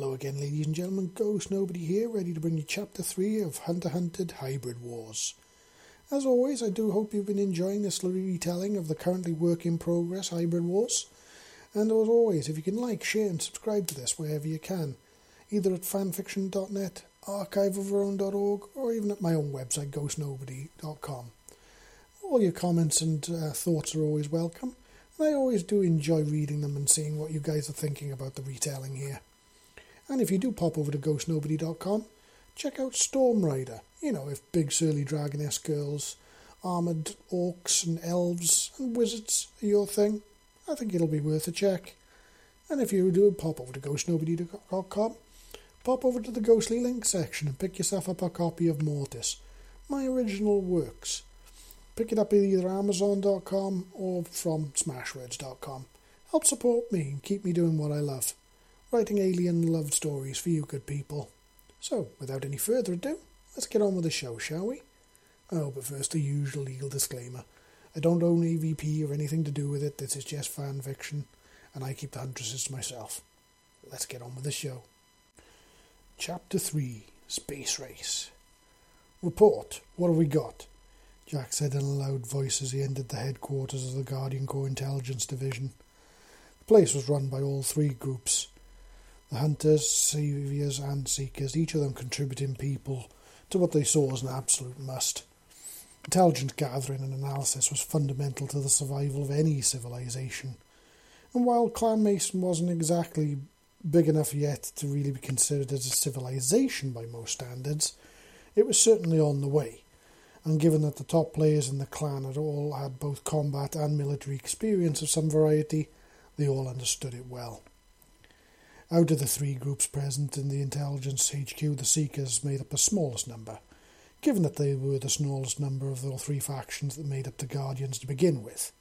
Hello again, ladies and gentlemen. Ghost Nobody here, ready to bring you Chapter 3 of Hunter Hunted Hybrid Wars. As always, I do hope you've been enjoying this little retelling of the currently work in progress Hybrid Wars. And as always, if you can like, share, and subscribe to this wherever you can, either at fanfiction.net, archiveofourown.org, or even at my own website, ghostnobody.com. All your comments and uh, thoughts are always welcome, and I always do enjoy reading them and seeing what you guys are thinking about the retelling here. And if you do pop over to ghostnobody.com, check out Storm Rider. You know, if big surly dragoness girls, armoured orcs and elves and wizards are your thing, I think it'll be worth a check. And if you do pop over to ghostnobody.com, pop over to the Ghostly Link section and pick yourself up a copy of Mortis, my original works. Pick it up at either Amazon.com or from Smashwords.com. Help support me and keep me doing what I love writing alien love stories for you good people. So, without any further ado, let's get on with the show, shall we? Oh, but first, the usual legal disclaimer. I don't own AVP or anything to do with it, this is just fan fiction, and I keep the Huntresses to myself. Let's get on with the show. Chapter 3 Space Race Report, what have we got? Jack said in a loud voice as he entered the headquarters of the Guardian Corps Intelligence Division. The place was run by all three groups the hunters, saviors, and seekers, each of them contributing people to what they saw as an absolute must. Intelligence gathering and analysis was fundamental to the survival of any civilization. And while Clan Mason wasn't exactly big enough yet to really be considered as a civilization by most standards, it was certainly on the way. And given that the top players in the clan had all had both combat and military experience of some variety, they all understood it well. Out of the three groups present in the intelligence HQ, the Seekers made up the smallest number, given that they were the smallest number of the three factions that made up the Guardians to begin with.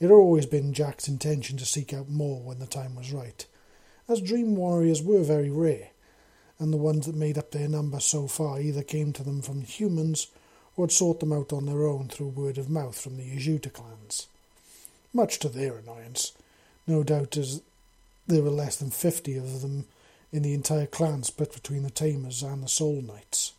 It had always been Jack's intention to seek out more when the time was right, as Dream Warriors were very rare, and the ones that made up their number so far either came to them from humans or had sought them out on their own through word of mouth from the Yautja clans. Much to their annoyance, no doubt as there were less than fifty of them in the entire clan split between the Tamers and the Soul Knights.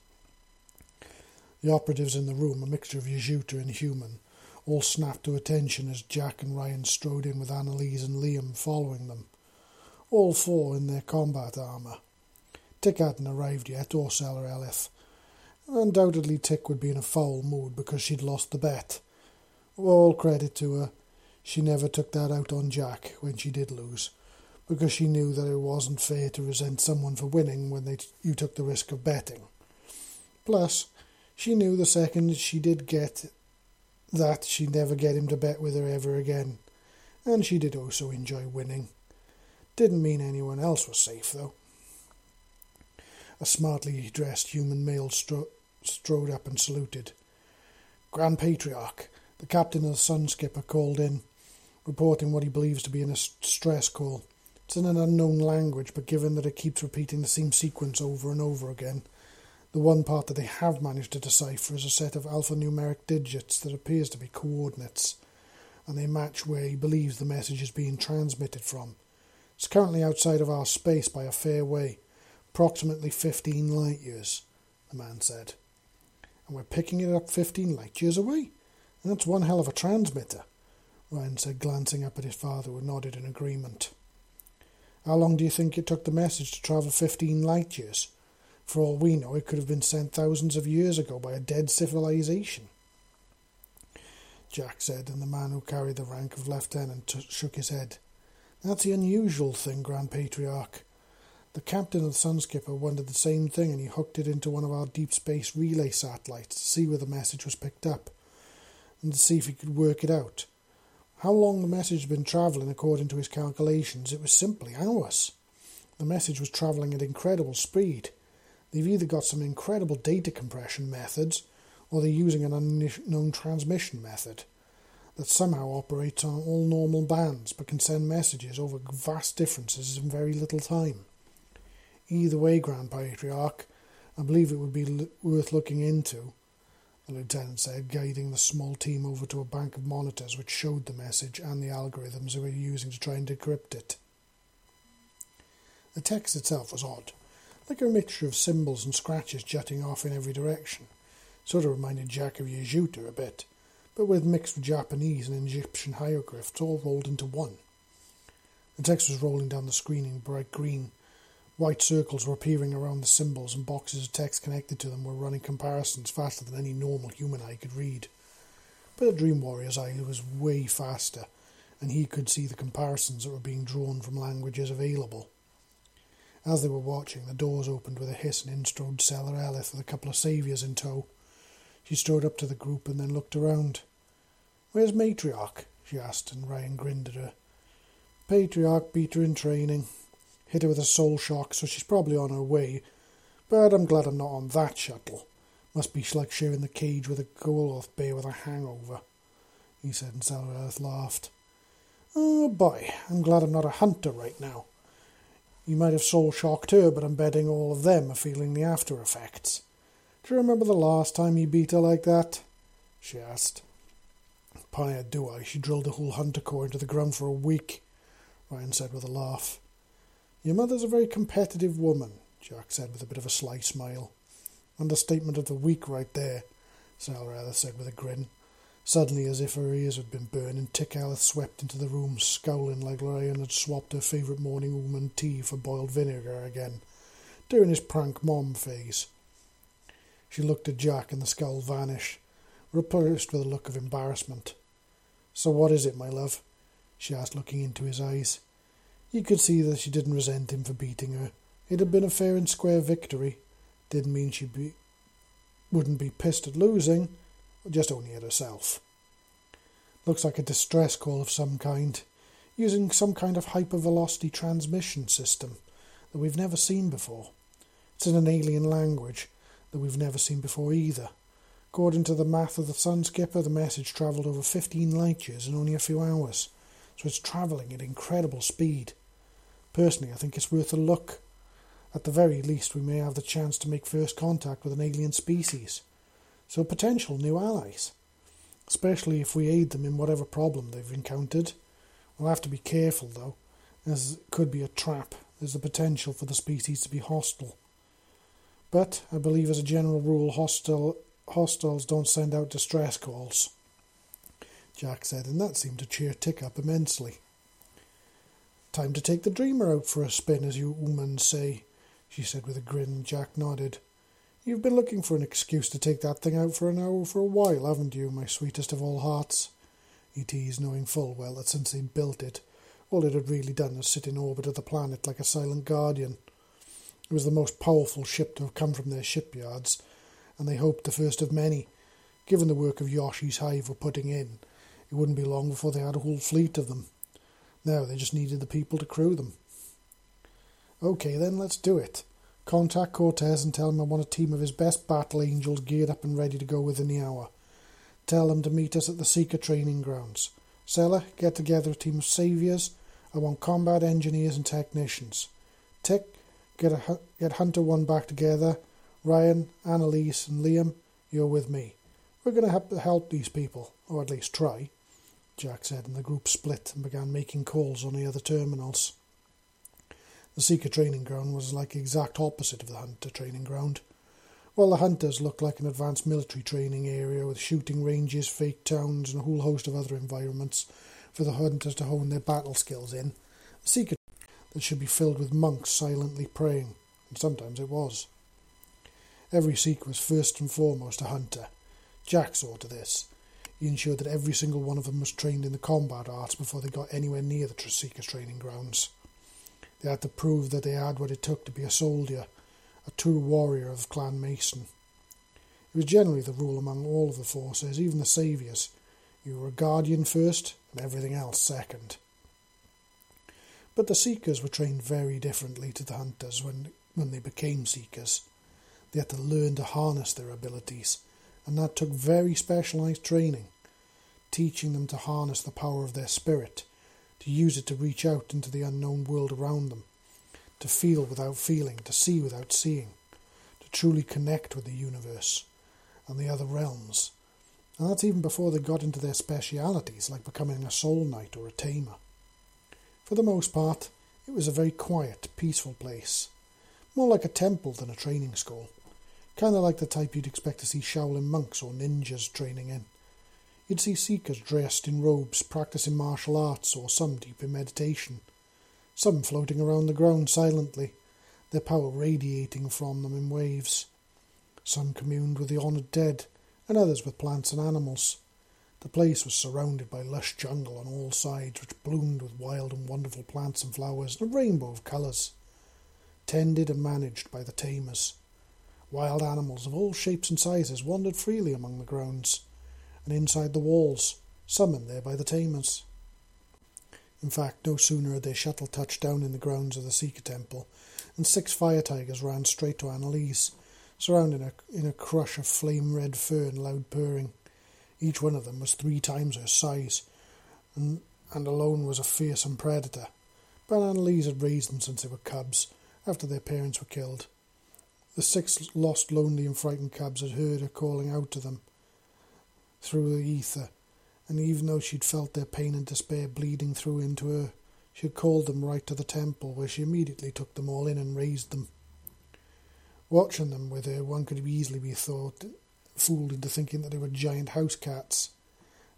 The operatives in the room, a mixture of Yautja and human, all snapped to attention as Jack and Ryan strode in with Annalise and Liam following them, all four in their combat armour. Tick hadn't arrived yet, or Seller Elith. Undoubtedly, Tick would be in a foul mood because she'd lost the bet. All credit to her. She never took that out on Jack when she did lose because she knew that it wasn't fair to resent someone for winning when they, you took the risk of betting. Plus, she knew the second she did get that she'd never get him to bet with her ever again, and she did also enjoy winning. Didn't mean anyone else was safe, though. A smartly dressed human male stro- strode up and saluted. Grand Patriarch, the captain of the Sun Skipper, called in, reporting what he believes to be a stress call. It's in an unknown language, but given that it keeps repeating the same sequence over and over again, the one part that they have managed to decipher is a set of alphanumeric digits that appears to be coordinates, and they match where he believes the message is being transmitted from. It's currently outside of our space by a fair way, approximately 15 light years, the man said. And we're picking it up 15 light years away? That's one hell of a transmitter, Ryan said, glancing up at his father, who nodded in agreement. How long do you think it took the message to travel 15 light years? For all we know, it could have been sent thousands of years ago by a dead civilization. Jack said, and the man who carried the rank of lieutenant t- shook his head. That's the unusual thing, Grand Patriarch. The captain of the Sunskipper wondered the same thing, and he hooked it into one of our deep space relay satellites to see where the message was picked up, and to see if he could work it out. How long the message had been travelling according to his calculations, it was simply hours. The message was travelling at incredible speed. They've either got some incredible data compression methods, or they're using an unknown transmission method that somehow operates on all normal bands but can send messages over vast differences in very little time. Either way, Grand Patriarch, I believe it would be worth looking into the lieutenant said, guiding the small team over to a bank of monitors which showed the message and the algorithms they were using to try and decrypt it. The text itself was odd, like a mixture of symbols and scratches jutting off in every direction. Sort of reminded Jack of Yautja a bit, but with mixed Japanese and Egyptian hieroglyphs all rolled into one. The text was rolling down the screen in bright green. White circles were appearing around the symbols, and boxes of text connected to them were running comparisons faster than any normal human eye could read. But the Dream Warrior's eye was way faster, and he could see the comparisons that were being drawn from languages available. As they were watching, the doors opened with a hiss and in strode Seller Elith with a couple of saviours in tow. She strode up to the group and then looked around. Where's Matriarch? she asked, and Ryan grinned at her. Patriarch beat her in training. Hit her with a soul shock, so she's probably on her way. But I'm glad I'm not on that shuttle. Must be like sharing the cage with a Goloth bear with a hangover, he said, and Sellereth laughed. Oh boy, I'm glad I'm not a hunter right now. You might have soul shocked her, but I'm betting all of them are feeling the after effects. Do you remember the last time you beat her like that? she asked. Pioneer do I. She drilled a whole hunter core into the ground for a week, Ryan said with a laugh. Your mother's a very competitive woman, Jack said with a bit of a sly smile. Understatement of the week right there, Salrather said with a grin. Suddenly, as if her ears had been burning, Tick Tikal swept into the room, scowling like Ryan had swapped her favourite morning woman tea for boiled vinegar again, doing his prank mom face. She looked at Jack and the scowl vanished, replaced with a look of embarrassment. So what is it, my love? she asked, looking into his eyes. You could see that she didn't resent him for beating her. It had been a fair and square victory. Didn't mean she be wouldn't be pissed at losing, just only at herself. Looks like a distress call of some kind, using some kind of hypervelocity transmission system that we've never seen before. It's in an alien language, that we've never seen before either. According to the math of the Sunskipper, the message travelled over 15 light years in only a few hours, so it's travelling at incredible speed. Personally, I think it's worth a look. At the very least, we may have the chance to make first contact with an alien species, so potential new allies, especially if we aid them in whatever problem they've encountered. We'll have to be careful, though, as it could be a trap. There's the potential for the species to be hostile. But I believe, as a general rule, hostile, hostiles don't send out distress calls. Jack said, and that seemed to cheer Tick up immensely. Time to take the dreamer out for a spin, as you humans say, she said with a grin. Jack nodded. You've been looking for an excuse to take that thing out for an hour for a while, haven't you, my sweetest of all hearts? He teased, knowing full well that since he'd built it, all it had really done was sit in orbit of the planet like a silent guardian. It was the most powerful ship to have come from their shipyards, and they hoped the first of many. Given the work of Yoshi's hive were putting in, it wouldn't be long before they had a whole fleet of them. Now they just needed the people to crew them. Okay, then let's do it. Contact Cortez and tell him I want a team of his best battle angels geared up and ready to go within the hour. Tell them to meet us at the Seeker training grounds. Seller, get together a team of saviors. I want combat engineers and technicians. Tick, Get, a, get Hunter 1 back together. Ryan, Annalise, and Liam, you're with me. We're going to have to help these people, or at least try, Jack said, and the group split and began making calls on the other terminals. The Seeker training ground was like the exact opposite of the Hunter training ground. While the Hunters looked like an advanced military training area with shooting ranges, fake towns, and a whole host of other environments for the Hunters to hone their battle skills in, the Seeker that should be filled with monks silently praying, and sometimes it was. Every Sikh was first and foremost a hunter. Jack saw to this. He ensured that every single one of them was trained in the combat arts before they got anywhere near the Seeker's training grounds. They had to prove that they had what it took to be a soldier, a true warrior of Clan Mason. It was generally the rule among all of the forces, even the saviours. You were a guardian first, and everything else second. But the Seekers were trained very differently to the Hunters when, when they became Seekers. They had to learn to harness their abilities, and that took very specialized training, teaching them to harness the power of their spirit, to use it to reach out into the unknown world around them, to feel without feeling, to see without seeing, to truly connect with the universe and the other realms. And that's even before they got into their specialities, like becoming a soul knight or a tamer. For the most part, it was a very quiet, peaceful place. More like a temple than a training school. Kind of like the type you'd expect to see Shaolin monks or ninjas training in. You'd see seekers dressed in robes practicing martial arts or some deep in meditation. Some floating around the ground silently, their power radiating from them in waves. Some communed with the honoured dead, and others with plants and animals. The place was surrounded by lush jungle on all sides, which bloomed with wild and wonderful plants and flowers in a rainbow of colours. Tended and managed by the tamers. Wild animals of all shapes and sizes wandered freely among the grounds and inside the walls, summoned there by the tamers. In fact, no sooner had their shuttle touched down in the grounds of the Seeker Temple, and six fire tigers ran straight to Annalise, surrounding her in a crush of flame red fur and loud purring. Each one of them was three times her size, and, and alone was a fearsome predator. But Annalise had raised them since they were cubs, after their parents were killed. The six lost, lonely, and frightened cabs had heard her calling out to them, through the ether, and even though she'd felt their pain and despair bleeding through into her, she had called them right to the temple, where she immediately took them all in and raised them. Watching them with her, one could easily be thought fooled into thinking that they were giant house cats.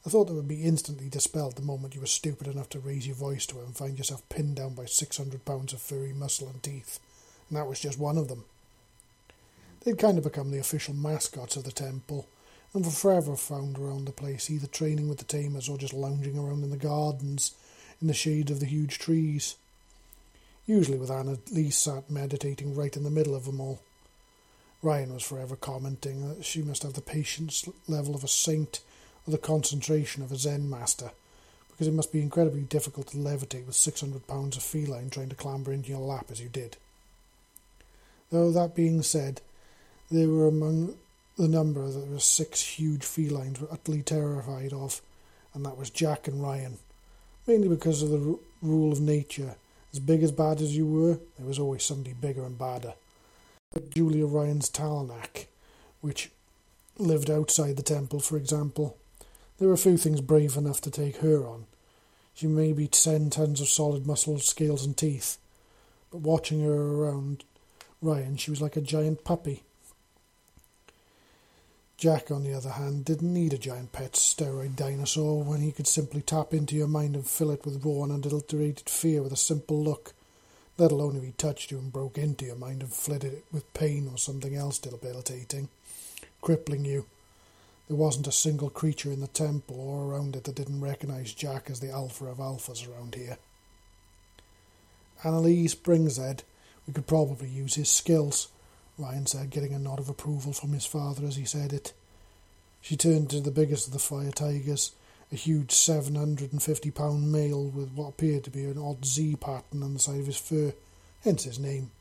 A thought that would be instantly dispelled the moment you were stupid enough to raise your voice to her and find yourself pinned down by six hundred pounds of furry muscle and teeth, and that was just one of them. They'd kind of become the official mascots of the temple, and were forever found around the place, either training with the tamers or just lounging around in the gardens in the shade of the huge trees. Usually with Anna Lee sat meditating right in the middle of them all. Ryan was forever commenting that she must have the patience level of a saint or the concentration of a Zen master, because it must be incredibly difficult to levitate with six hundred pounds of feline trying to clamber into your lap as you did. Though that being said, they were among the number that the six huge felines were utterly terrified of, and that was Jack and Ryan. Mainly because of the r- rule of nature. As big as bad as you were, there was always somebody bigger and badder. Like Julia Ryan's Talanak, which lived outside the temple, for example. There were few things brave enough to take her on. She may be ten tons of solid muscle, scales, and teeth, but watching her around Ryan, she was like a giant puppy Jack, on the other hand, didn't need a giant pet steroid dinosaur when he could simply tap into your mind and fill it with raw and unadulterated fear with a simple look, let alone if he touched you and broke into your mind and flooded it with pain or something else debilitating, crippling you. There wasn't a single creature in the temple or around it that didn't recognize Jack as the alpha of alphas around here. Annalise Springzed, we could probably use his skills, Ryan said, getting a nod of approval from his father as he said it. She turned to the biggest of the fire tigers, a huge seven hundred and fifty pound male with what appeared to be an odd Z pattern on the side of his fur, hence his name.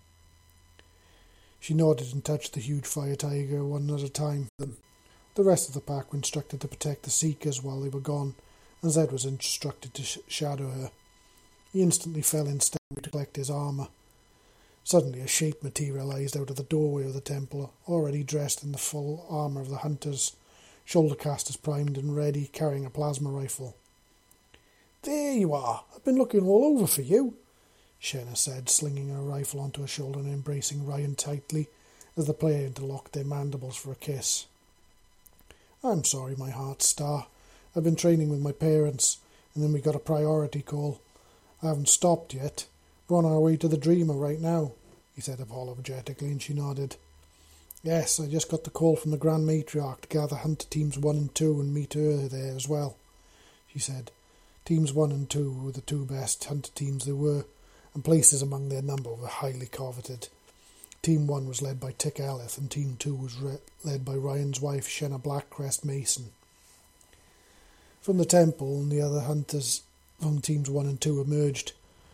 She nodded and touched the huge fire tiger one at a time. The rest of the pack were instructed to protect the Seekers while they were gone, and Zed was instructed to sh- shadow her. He instantly fell in step to collect his armour. Suddenly a shape materialized out of the doorway of the temple, already dressed in the full armor of the hunters, shoulder casters primed and ready, carrying a plasma rifle. There you are! I've been looking all over for you, Shenna said, slinging her rifle onto her shoulder and embracing Ryan tightly as the player interlocked their mandibles for a kiss. I'm sorry, my heart star. I've been training with my parents, and then we got a priority call. I haven't stopped yet. We're on our way to the Dreamer right now, he said apologetically, and she nodded. Yes, I just got the call from the Grand Matriarch to gather Hunter Teams 1 and 2 and meet her there as well, she said. Teams 1 and 2 were the two best Hunter teams there were, and places among their number were highly coveted. Team 1 was led by Tick Ellith, and Team 2 was re- led by Ryan's wife, Shenna Blackcrest Mason. From the temple, and the other hunters from Teams 1 and 2 emerged,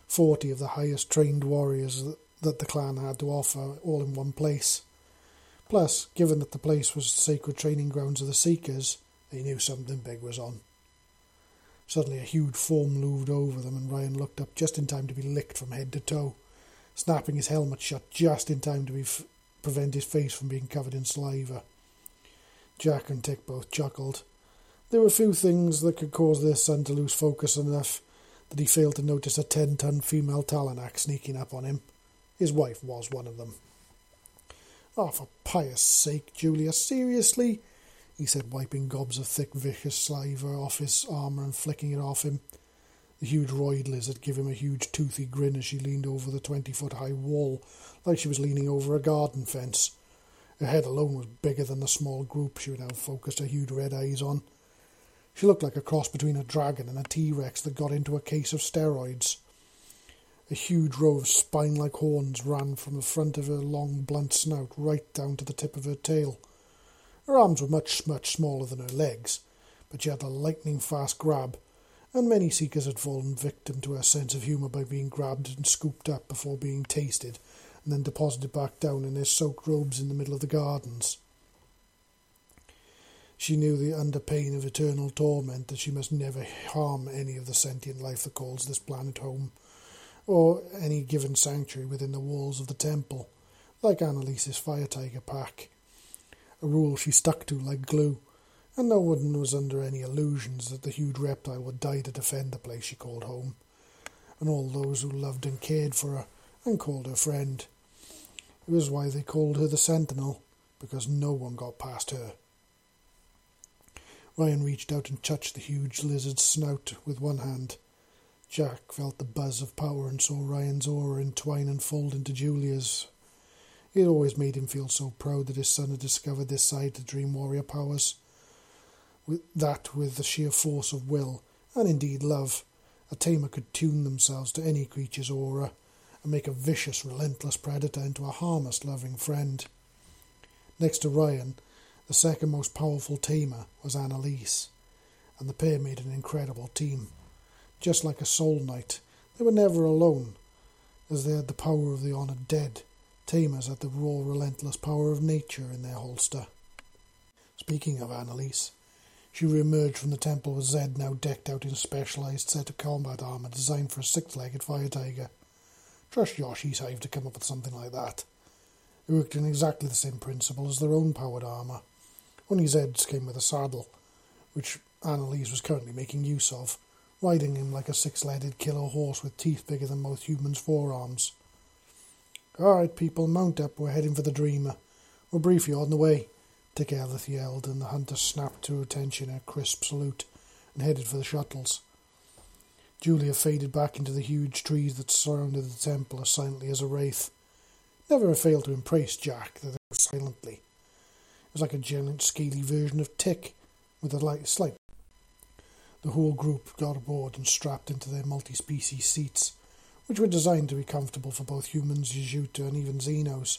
forty of the highest trained warriors that the clan had to offer all in one place. Plus, given that the place was the sacred training grounds of the Seekers, they knew something big was on. Suddenly a huge form loomed over them, and Ryan looked up just in time to be licked from head to toe, snapping his helmet shut just in time to f- prevent his face from being covered in saliva. Jack and Tick both chuckled. There were few things that could cause their son to lose focus enough that he failed to notice a ten ton female Talanak sneaking up on him. His wife was one of them. Oh, for pious sake, Julia, seriously? he said, wiping gobs of thick, vicious saliva off his armour and flicking it off him. The huge roid lizard gave him a huge toothy grin as she leaned over the twenty foot high wall, like she was leaning over a garden fence. Her head alone was bigger than the small group she would now focused her huge red eyes on. She looked like a cross between a dragon and a T Rex that got into a case of steroids. A huge row of spine like horns ran from the front of her long, blunt snout right down to the tip of her tail. Her arms were much, much smaller than her legs, but she had a lightning fast grab and many seekers had fallen victim to her sense of humour by being grabbed and scooped up before being tasted and then deposited back down in their soaked robes in the middle of the gardens. She knew the under pain of eternal torment that she must never harm any of the sentient life that calls this planet home, or any given sanctuary within the walls of the temple, like Annalise's fire tiger pack, a rule she stuck to like glue and no one was under any illusions that the huge reptile would die to defend the place she called home, and all those who loved and cared for her and called her friend. It was why they called her the Sentinel, because no one got past her. Ryan reached out and touched the huge lizard's snout with one hand. Jack felt the buzz of power and saw Ryan's aura entwine and fold into Julia's. It always made him feel so proud that his son had discovered this side to Dream Warrior powers with that with the sheer force of will, and indeed love, a tamer could tune themselves to any creature's aura, and make a vicious, relentless predator into a harmless, loving friend. Next to Ryan, the second most powerful tamer was Annalise, and the pair made an incredible team. Just like a soul knight, they were never alone, as they had the power of the honoured dead. Tamers had the raw, relentless power of nature in their holster. Speaking of Annalise, she re-emerged from the temple with Zed now decked out in a specialised set of combat armour designed for a six-legged fire tiger. Trust Yoshi's Hive to come up with something like that. It worked in exactly the same principle as their own powered armour. Only Zed's came with a saddle, which Annalise was currently making use of, riding him like a six-legged killer horse with teeth bigger than most humans' forearms. All right, people, mount up. We're heading for the Dreamer. We'll brief you on the way. Tick Elith yelled, and the hunter snapped to attention in a crisp salute and headed for the shuttles. Julia faded back into the huge trees that surrounded the temple as silently as a wraith. Never failed to impress Jack, though silently. Was like a giant, scaly version of Tick, with a light slight. The whole group got aboard and strapped into their multi-species seats, which were designed to be comfortable for both humans, Yautja, and even Xenos.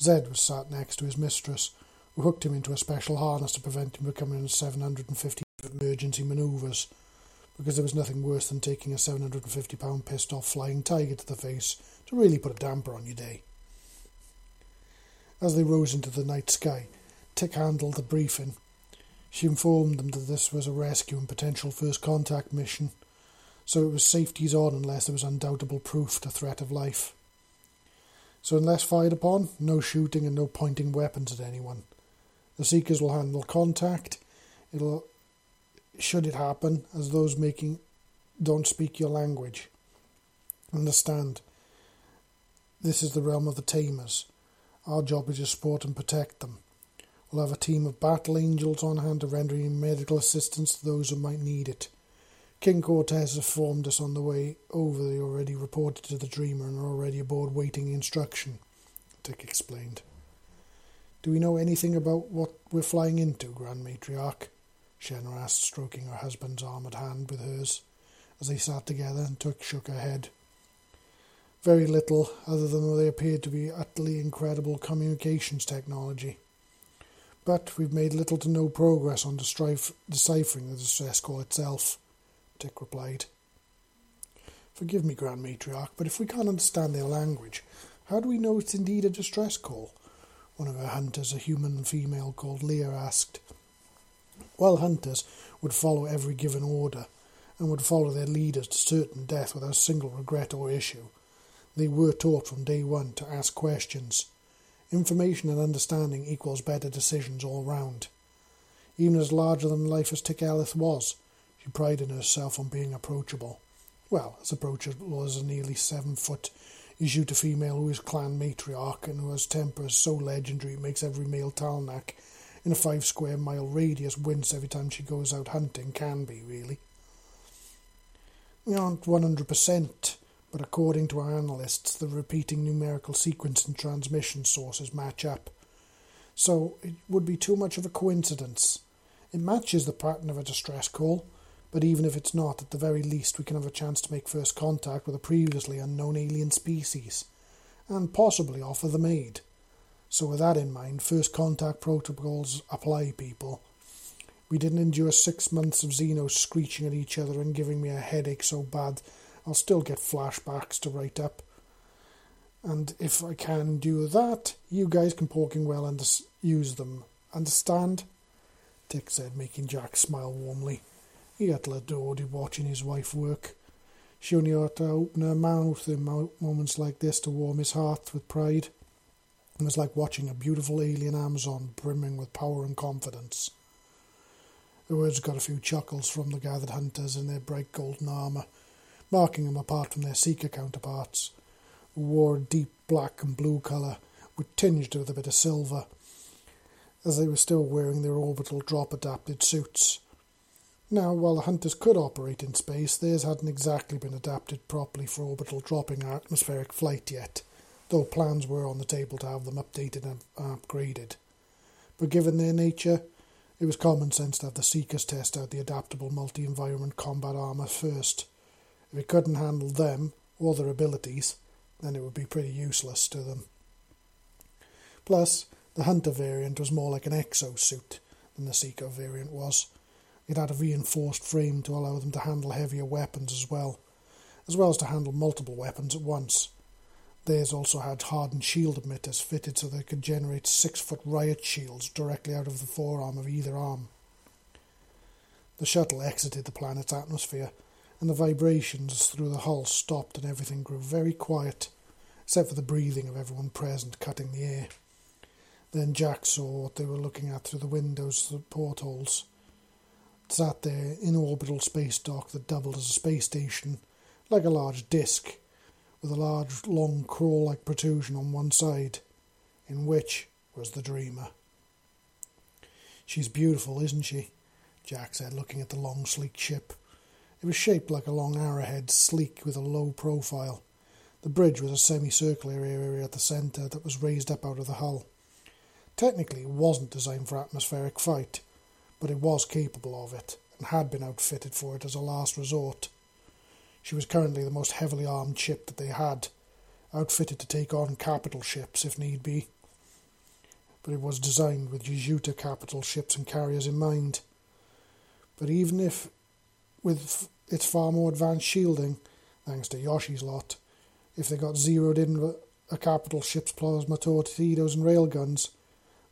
Zed was sat next to his mistress, who hooked him into a special harness to prevent him becoming 750 emergency manoeuvres, because there was nothing worse than taking a 750 pound pissed off flying tiger to the face to really put a damper on your day. As they rose into the night sky, Tick handled the briefing. She informed them that this was a rescue and potential first contact mission, so it was safeties on unless there was undoubtable proof to threat of life. So unless fired upon, no shooting and no pointing weapons at anyone. The seekers will handle contact. It'll, should it happen, as those making don't speak your language. Understand, this is the realm of the tamers. Our job is to support and protect them. We'll have a team of battle angels on hand to render medical assistance to those who might need it. King Cortez has formed us on the way over. They already reported to the Dreamer and are already aboard waiting instruction, Tick explained. Do we know anything about what we're flying into, Grand Matriarch? Shenna asked, stroking her husband's armoured hand with hers, as they sat together and took shook her head. Very little, other than what they appeared to be utterly incredible communications technology. But we've made little to no progress on deciphering the distress call itself, Tick replied. Forgive me, Grand Matriarch, but if we can't understand their language, how do we know it's indeed a distress call? one of her hunters, a human female called Leah, asked. While hunters would follow every given order and would follow their leaders to certain death without single regret or issue, they were taught from day one to ask questions. Information and understanding equals better decisions all round. Even as larger than life as Tick was, she prided herself on being approachable. well, as approachable as a nearly seven foot Yautja female who is clan matriarch and who has tempers so legendary it makes every male Talnak in a five square mile radius wince every time she goes out hunting, can be, really. We aren't 100%, but according to our analysts, the repeating numerical sequence and transmission sources match up. So it would be too much of a coincidence. It matches the pattern of a distress call, but even if it's not, at the very least we can have a chance to make first contact with a previously unknown alien species, and possibly offer them aid. So, with that in mind, first contact protocols apply, people. We didn't endure six months of Xenos screeching at each other and giving me a headache so bad I'll still get flashbacks to write up. And if I can do that, you guys can poking well and use them. Understand? Tick said, making Jack smile warmly. He had adored watching his wife work. She only ought to open her mouth in moments like this to warm his heart with pride. It was like watching a beautiful alien Amazon brimming with power and confidence. The words got a few chuckles from the gathered hunters in their bright golden armour, marking them apart from their seeker counterparts, who wore a deep black and blue colour, with tinged with a bit of silver, as they were still wearing their orbital drop adapted suits. Now, while the hunters could operate in space, theirs hadn't exactly been adapted properly for orbital dropping or atmospheric flight yet though plans were on the table to have them updated and upgraded. But given their nature, it was common sense to have the Seekers test out the adaptable multi environment combat armour first. If it couldn't handle them or their abilities, then it would be pretty useless to them. Plus, the Hunter variant was more like an exosuit than the Seeker variant was. It had a reinforced frame to allow them to handle heavier weapons as well, as well as to handle multiple weapons at once. Theirs also had hardened shield emitters fitted so they could generate six foot riot shields directly out of the forearm of either arm. The shuttle exited the planet's atmosphere, and the vibrations through the hull stopped and everything grew very quiet, except for the breathing of everyone present cutting the air. Then Jack saw what they were looking at through the windows of the portholes. It sat there in orbital space dock that doubled as a space station, like a large disk with a large, long, crawl like protrusion on one side, in which was the dreamer. She's beautiful, isn't she? Jack said, looking at the long, sleek ship. It was shaped like a long arrowhead, sleek with a low profile. The bridge was a semicircular area at the centre that was raised up out of the hull. Technically, it wasn't designed for atmospheric flight, but it was capable of it, and had been outfitted for it as a last resort. She was currently the most heavily armed ship that they had, outfitted to take on capital ships if need be. But it was designed with Yautja capital ships and carriers in mind. But even if, with its far more advanced shielding, thanks to Yoshi's lot, if they got zeroed in with a capital ship's plasma torpedoes and railguns,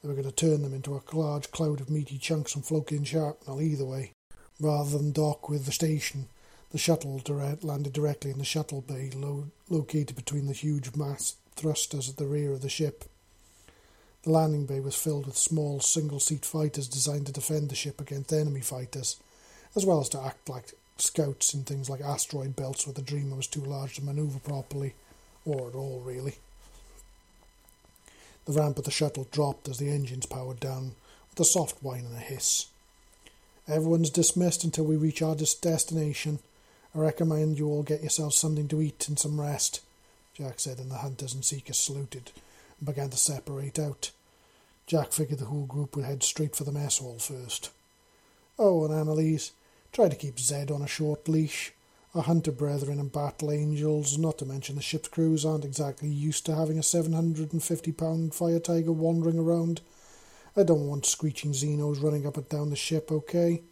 they were going to turn them into a large cloud of meaty chunks and floating shrapnel either way, rather than dock with the station the shuttle direct, landed directly in the shuttle bay lo- located between the huge mass thrusters at the rear of the ship. The landing bay was filled with small single seat fighters designed to defend the ship against enemy fighters, as well as to act like scouts in things like asteroid belts where the Dreamer was too large to maneuver properly, or at all, really. The ramp of the shuttle dropped as the engines powered down, with a soft whine and a hiss. Everyone's dismissed until we reach our destination, I recommend you all get yourselves something to eat and some rest, Jack said, and the hunters and seekers saluted and began to separate out. Jack figured the whole group would head straight for the mess hall first. Oh, and Annalise, try to keep Zed on a short leash. Our hunter brethren and battle angels, not to mention the ship's crews, aren't exactly used to having a 750 pound fire tiger wandering around. I don't want screeching Xenos running up and down the ship, okay?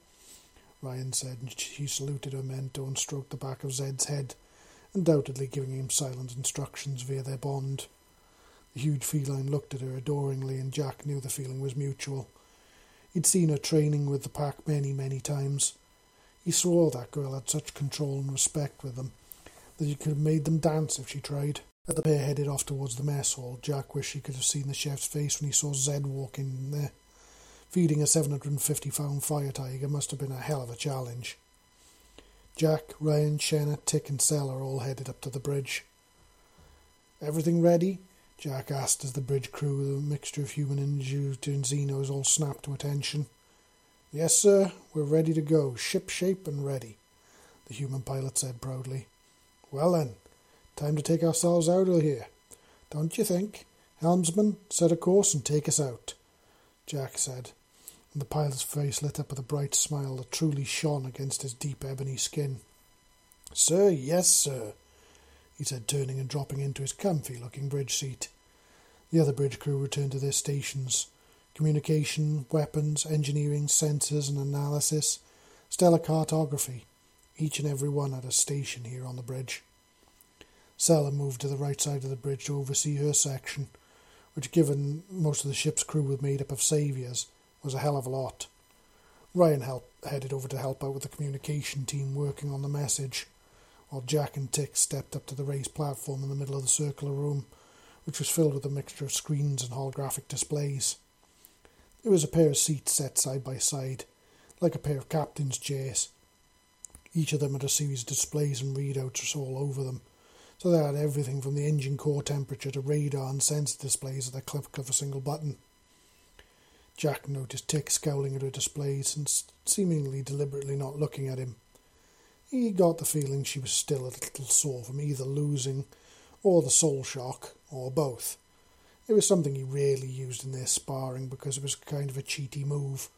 Ryan said, and she saluted her mentor and stroked the back of Zed's head, undoubtedly giving him silent instructions via their bond. The huge feline looked at her adoringly, and Jack knew the feeling was mutual. He'd seen her training with the pack many, many times. He swore that girl had such control and respect with them that he could have made them dance if she tried. As the pair headed off towards the mess hall, Jack wished he could have seen the chef's face when he saw Zed walk in there. Feeding a 750 pound fire tiger must have been a hell of a challenge. Jack, Ryan, Shenna, Tick, and Sel are all headed up to the bridge. Everything ready? Jack asked as the bridge crew, with a mixture of human and Xenos, all snapped to attention. Yes, sir, we're ready to go, ship shape and ready, the human pilot said proudly. Well then, time to take ourselves out of here, don't you think? Helmsman, set a course and take us out, Jack said and the pilot's face lit up with a bright smile that truly shone against his deep ebony skin. Sir, yes, sir, he said, turning and dropping into his comfy looking bridge seat. The other bridge crew returned to their stations. Communication, weapons, engineering, sensors and analysis, stellar cartography. Each and every one had a station here on the bridge. Sella moved to the right side of the bridge to oversee her section, which, given most of the ship's crew were made up of saviors, was a hell of a lot. Ryan help, headed over to help out with the communication team working on the message, while Jack and Tick stepped up to the raised platform in the middle of the circular room, which was filled with a mixture of screens and holographic displays. There was a pair of seats set side by side, like a pair of captain's chairs. Each of them had a series of displays and readouts all over them, so they had everything from the engine core temperature to radar and sensor displays at the click of a single button. Jack noticed Tick scowling at her displays and seemingly deliberately not looking at him. He got the feeling she was still a little sore from either losing or the soul shock, or both. It was something he rarely used in their sparring because it was kind of a cheaty move,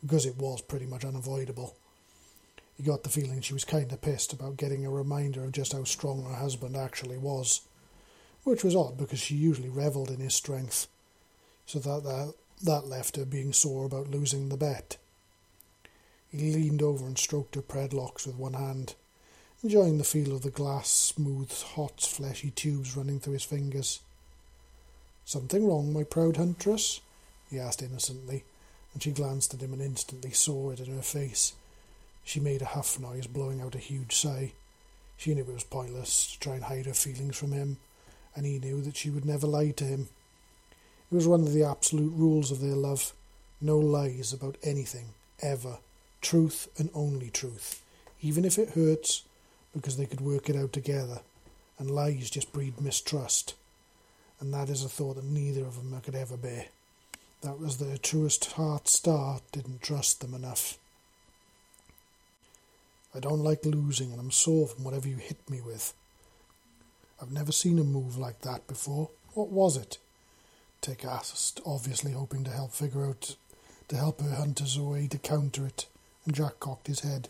because it was pretty much unavoidable. He got the feeling she was kind of pissed about getting a reminder of just how strong her husband actually was, which was odd because she usually revelled in his strength. So that, that that left her being sore about losing the bet. He leaned over and stroked her predlocks with one hand, enjoying the feel of the glass, smooth, hot, fleshy tubes running through his fingers. Something wrong, my proud huntress? he asked innocently, and she glanced at him and instantly saw it in her face. She made a huff noise, blowing out a huge sigh. She knew it was pointless to try and hide her feelings from him, and he knew that she would never lie to him. It was one of the absolute rules of their love no lies about anything, ever. Truth and only truth, even if it hurts, because they could work it out together. And lies just breed mistrust. And that is a thought that neither of them could ever bear. That was their truest heart star didn't trust them enough. I don't like losing, and I'm sore from whatever you hit me with. I've never seen a move like that before. What was it? Tick asked, obviously hoping to help figure out to help her hunters a way to counter it, and Jack cocked his head.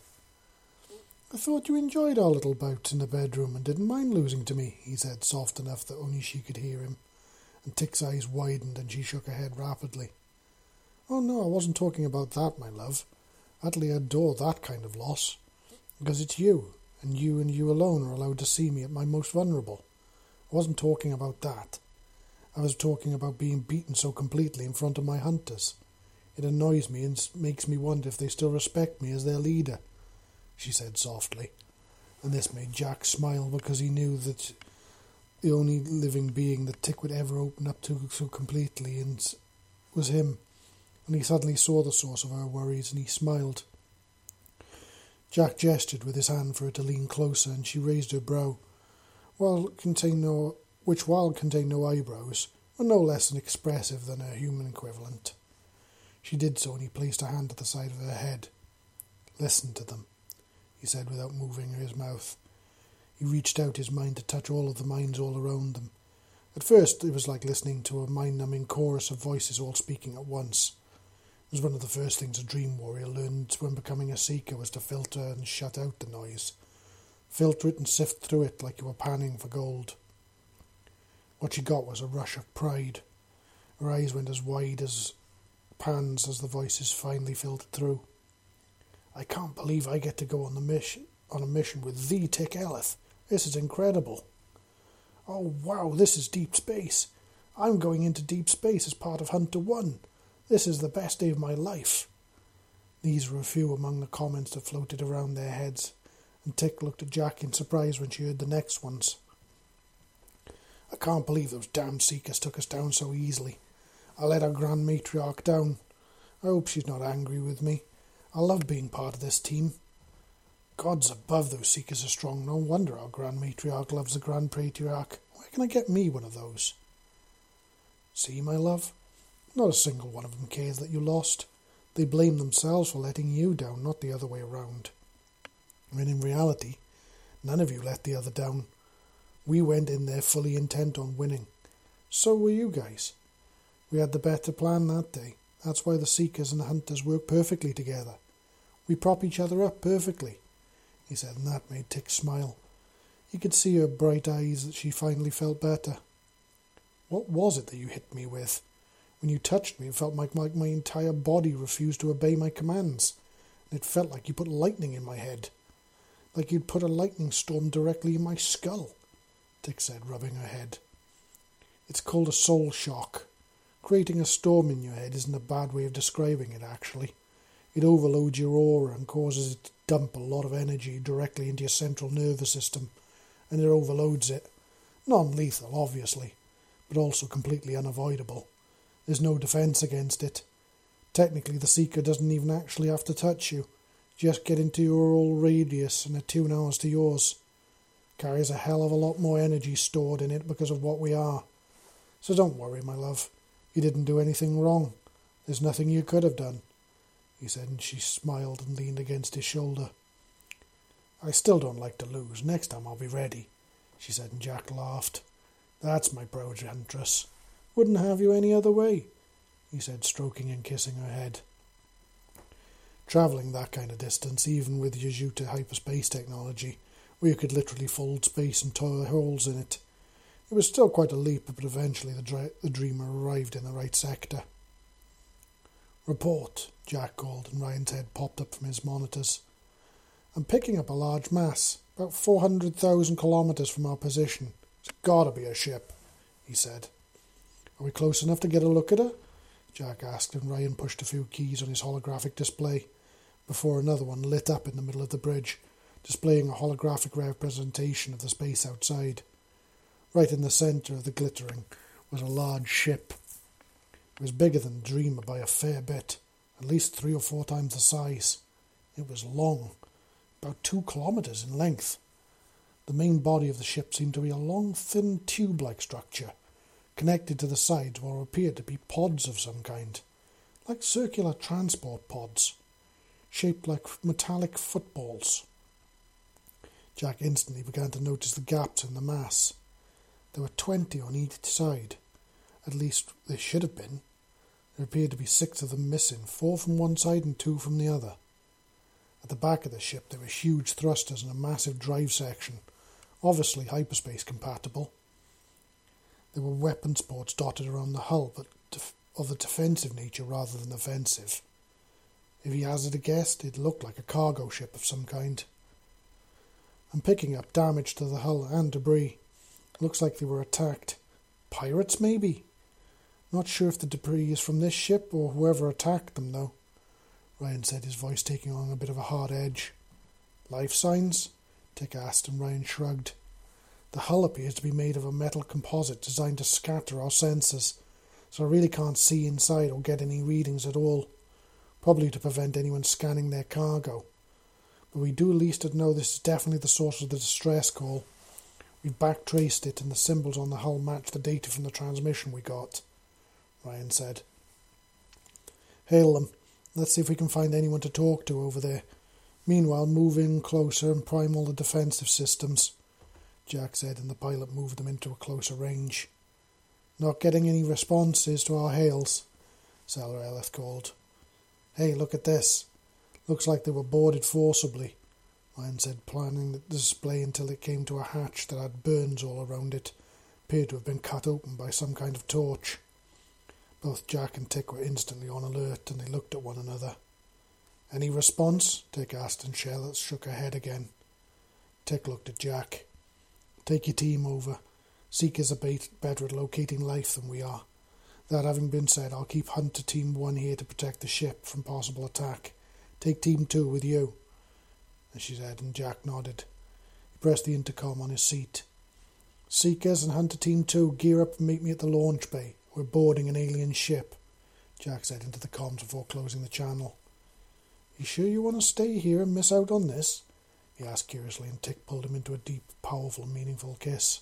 I thought you enjoyed our little bouts in the bedroom and didn't mind losing to me, he said, soft enough that only she could hear him, and Tick's eyes widened and she shook her head rapidly. Oh no, I wasn't talking about that, my love. Utterly adore that kind of loss, because it's you, and you and you alone are allowed to see me at my most vulnerable. I wasn't talking about that. I was talking about being beaten so completely in front of my hunters. It annoys me and makes me wonder if they still respect me as their leader, she said softly. And this made Jack smile because he knew that the only living being that Tick would ever open up to so completely was him. And he suddenly saw the source of her worries and he smiled. Jack gestured with his hand for her to lean closer, and she raised her brow. While contained no which, while contained no eyebrows, were no less expressive than her human equivalent. She did so, and he placed a hand at the side of her head. Listen to them, he said without moving his mouth. He reached out his mind to touch all of the minds all around them. At first, it was like listening to a mind numbing chorus of voices all speaking at once. It was one of the first things a dream warrior learned when becoming a seeker was to filter and shut out the noise. Filter it and sift through it like you were panning for gold. What she got was a rush of pride. Her eyes went as wide as pans as the voices finally filtered through. I can't believe I get to go on the mission on a mission with the Tick Elith. This is incredible. Oh wow, this is deep space. I'm going into deep space as part of Hunter One. This is the best day of my life. These were a few among the comments that floated around their heads, and Tick looked at Jack in surprise when she heard the next ones. I can't believe those damned seekers took us down so easily. I let our grand matriarch down. I hope she's not angry with me. I love being part of this team. Gods above, those seekers are strong. No wonder our Grand Matriarch loves the Grand Patriarch. Where can I get me one of those? See, my love, not a single one of them cares that you lost. They blame themselves for letting you down, not the other way around. When in reality, none of you let the other down. We went in there fully intent on winning. So were you guys. We had the better plan that day. That's why the Seekers and the Hunters work perfectly together. We prop each other up perfectly, he said, and that made Tick smile. He could see her bright eyes that she finally felt better. What was it that you hit me with? When you touched me, it felt like my, my entire body refused to obey my commands. And it felt like you put lightning in my head. Like you'd put a lightning storm directly in my skull, Tick said, rubbing her head. It's called a soul shock. Creating a storm in your head isn't a bad way of describing it, actually. It overloads your aura and causes it to dump a lot of energy directly into your central nervous system, and it overloads it. Non lethal, obviously, but also completely unavoidable. There's no defense against it. Technically, the Seeker doesn't even actually have to touch you. Just get into your aural radius and attune ours to yours. Carries a hell of a lot more energy stored in it because of what we are. So don't worry, my love. You didn't do anything wrong. There's nothing you could have done, he said, and she smiled and leaned against his shoulder. I still don't like to lose. Next time I'll be ready, she said, and Jack laughed. That's my progenitress. Wouldn't have you any other way, he said, stroking and kissing her head. Travelling that kind of distance, even with Yautja hyperspace technology, where you could literally fold space and tore holes in it, it was still quite a leap, but eventually the, the dreamer arrived in the right sector. Report, Jack called, and Ryan's head popped up from his monitors. I'm picking up a large mass, about 400,000 kilometres from our position. It's gotta be a ship, he said. Are we close enough to get a look at her? Jack asked, and Ryan pushed a few keys on his holographic display before another one lit up in the middle of the bridge, displaying a holographic representation of the space outside. Right in the centre of the glittering was a large ship. It was bigger than Dreamer by a fair bit, at least three or four times the size. It was long, about two kilometres in length. The main body of the ship seemed to be a long, thin tube like structure Connected to the sides were appeared to be pods of some kind, like circular transport pods, shaped like metallic footballs. Jack instantly began to notice the gaps in the mass. There were twenty on each side. At least there should have been. There appeared to be six of them missing, four from one side and two from the other. At the back of the ship there were huge thrusters and a massive drive section, obviously hyperspace compatible. There were weapon ports dotted around the hull, but of a defensive nature rather than offensive. If he hazarded a guess, it looked like a cargo ship of some kind. I'm picking up damage to the hull and debris. Looks like they were attacked. Pirates, maybe? Not sure if the debris is from this ship or whoever attacked them, though. Ryan said, his voice taking on a bit of a hard edge. Life signs? Tick asked, and Ryan shrugged. The hull appears to be made of a metal composite designed to scatter our senses, so I really can't see inside or get any readings at all. Probably to prevent anyone scanning their cargo. But we do at least know this is definitely the source of the distress call. We've backtraced it and the symbols on the hull match the data from the transmission we got, Ryan said. Hail them. Let's see if we can find anyone to talk to over there. Meanwhile, move in closer and prime all the defensive systems. Jack said, and the pilot moved them into a closer range. Not getting any responses to our hails, Sailor Eleth called. Hey, look at this. Looks like they were boarded forcibly, Ryan said, planning the display until it came to a hatch that had burns all around it. Appeared to have been cut open by some kind of torch. Both Jack and Tick were instantly on alert, and they looked at one another. Any response? Tick asked, and Charlotte shook her head again. Tick looked at Jack. Take your team over. Seekers are better at locating life than we are. That having been said, I'll keep Hunter Team 1 here to protect the ship from possible attack. Take Team 2 with you. As she said, and Jack nodded. He pressed the intercom on his seat. Seekers and Hunter Team 2, gear up and meet me at the launch bay. We're boarding an alien ship, Jack said into the comms before closing the channel. You sure you want to stay here and miss out on this? he asked curiously, and Tick pulled him into a deep, powerful, meaningful kiss.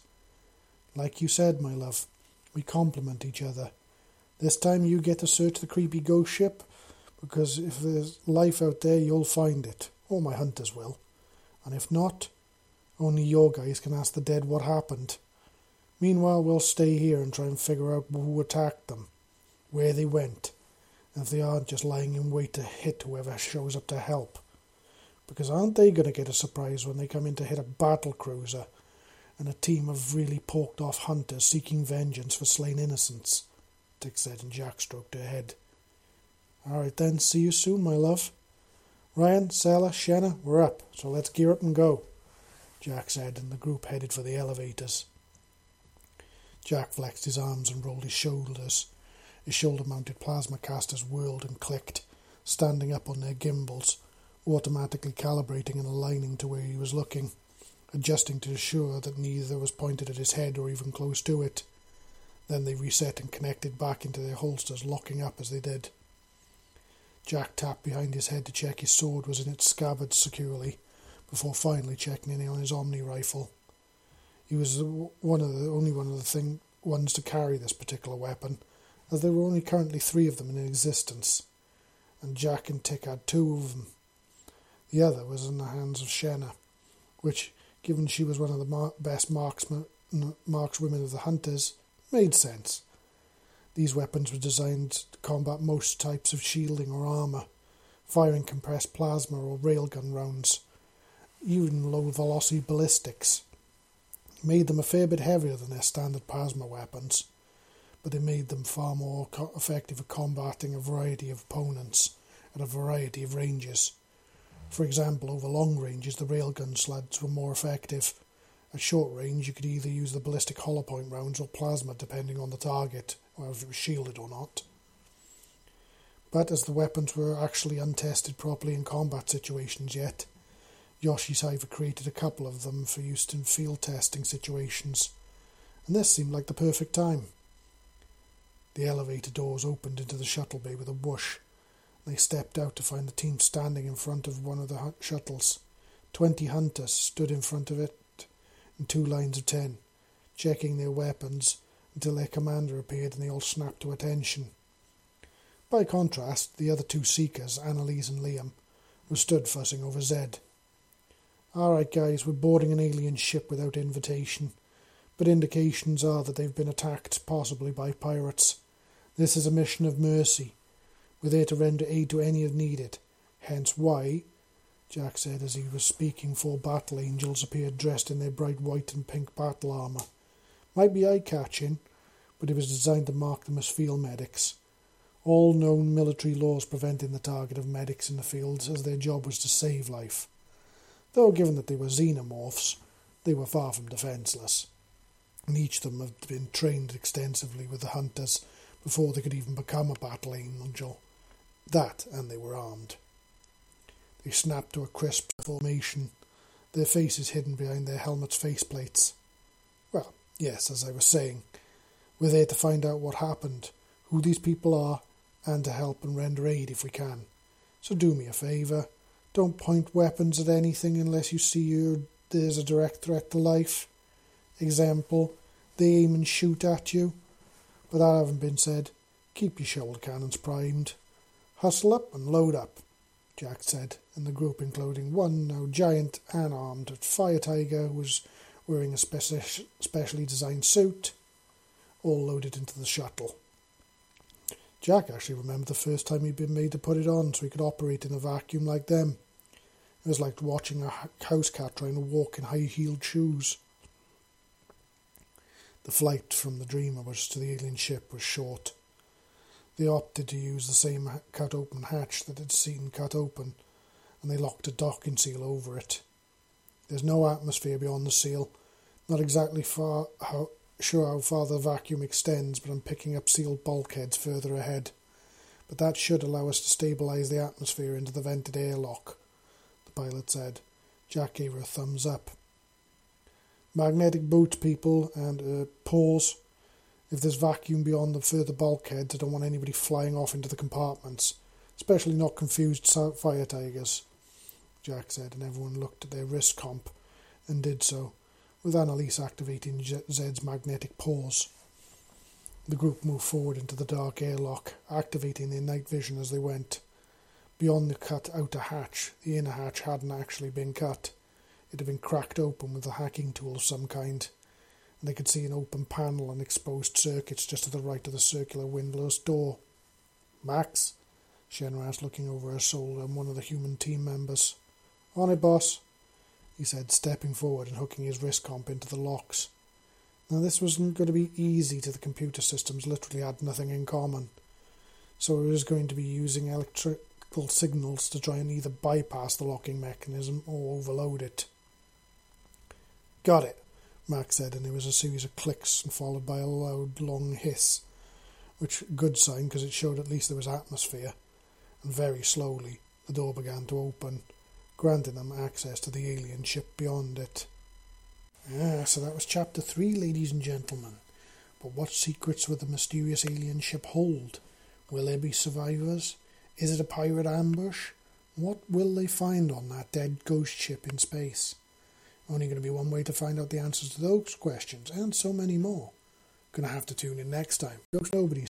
Like you said, my love, we complement each other. This time you get to search the creepy ghost ship, because if there's life out there, you'll find it, or my hunters will. And if not, only your guys can ask the dead what happened. Meanwhile, we'll stay here and try and figure out who attacked them, where they went, and if they aren't just lying in wait to hit whoever shows up to help. Because aren't they going to get a surprise when they come in to hit a battle cruiser and a team of really porked off hunters seeking vengeance for slain innocents? Tick said, and Jack stroked her head. All right then, see you soon, my love. Ryan, Sela, Shanna, we're up, so let's gear up and go, Jack said, and the group headed for the elevators. Jack flexed his arms and rolled his shoulders. His shoulder mounted plasma casters whirled and clicked, standing up on their gimbals, automatically calibrating and aligning to where he was looking, adjusting to ensure that neither was pointed at his head or even close to it. Then they reset and connected back into their holsters, locking up as they did. Jack tapped behind his head to check his sword was in its scabbard securely, before finally checking in on his Omni rifle. He was one of the only one of the thing ones to carry this particular weapon, as there were only currently three of them in existence, and Jack and Tick had two of them. The other was in the hands of Shenna, which, given she was one of the mar- best marksmen, markswomen of the hunters, made sense. These weapons were designed to combat most types of shielding or armour, firing compressed plasma or railgun rounds, even low velocity ballistics. Made them a fair bit heavier than their standard plasma weapons, but it made them far more effective at combating a variety of opponents at a variety of ranges. For example, over long ranges, the railgun sleds were more effective. At short range, you could either use the ballistic hollow point rounds or plasma, depending on the target or if it was shielded or not. But as the weapons were actually untested properly in combat situations yet, Yoshi Saiva created a couple of them for use in field testing situations, and this seemed like the perfect time. The elevator doors opened into the shuttle bay with a whoosh. They stepped out to find the team standing in front of one of the shuttles. Twenty hunters stood in front of it in two lines of ten, checking their weapons until their commander appeared and they all snapped to attention. By contrast, the other two seekers, Annalise and Liam, were stood fussing over Zed. All right, guys, we're boarding an alien ship without invitation, but indications are that they've been attacked, possibly by pirates. This is a mission of mercy. We're there to render aid to any if needed. Hence why, Jack said as he was speaking, four battle angels appeared dressed in their bright white and pink battle armour might be eye catching, but it was designed to mark them as field medics. All known military laws preventing the target of medics in the fields, as their job was to save life. Though, given that they were xenomorphs, they were far from defenceless, and each of them had been trained extensively with the hunters before they could even become a battle angel. That, and they were armed. They snapped to a crisp formation, their faces hidden behind their helmets' faceplates. Well, Yes, as I was saying, we're there to find out what happened, who these people are, and to help and render aid if we can. So do me a favour. Don't point weapons at anything unless you see you there's a direct threat to life. Example, they aim and shoot at you. But that having been said, keep your shoulder cannons primed. Hustle up and load up, Jack said, and the group, including one now giant and armed fire tiger, was wearing a speci- specially designed suit, all loaded into the shuttle. Jack actually remembered the first time he'd been made to put it on so he could operate in a vacuum like them. It was like watching a house cat trying to walk in high heeled shoes. The flight from the Dreamer to the alien ship was short. They opted to use the same cut open hatch that had seen cut open, and they locked a docking seal over it. There's no atmosphere beyond the seal. Not exactly far how, sure how far the vacuum extends, but I'm picking up sealed bulkheads further ahead. But that should allow us to stabilize the atmosphere into the vented airlock, pilot said. Jack gave her a thumbs up. Magnetic boots, people, and uh, paws. If there's vacuum beyond the further bulkheads, I don't want anybody flying off into the compartments, especially not confused fire tigers. Jack said, and everyone looked at their wrist comp and did so, with Annalise activating Zed's magnetic paws. The group moved forward into the dark airlock, activating their night vision as they went. Beyond the cut outer hatch, the inner hatch hadn't actually been cut. It had been cracked open with a hacking tool of some kind, and they could see an open panel and exposed circuits just to the right of the circular windless door. Max? Shenra asked, looking over her shoulder at one of the human team members. On it, boss, he said, stepping forward and hooking his wrist comp into the locks. Now, this wasn't going to be easy to the computer systems, literally had nothing in common. So it was going to be using signals to try and either bypass the locking mechanism or overload it. Got it, Max said, and there was a series of clicks and followed by a loud, long hiss, which good sign because it showed at least there was atmosphere. And very slowly, the door began to open, granting them access to the alien ship beyond it. Ah, so that was chapter three, ladies and gentlemen. But what secrets will the mysterious alien ship hold? Will there be survivors? Is it a pirate ambush? What will they find on that dead ghost ship in space? Only going to be one way to find out the answers to those questions and so many more. Gonna have to tune in next time. Nobodies.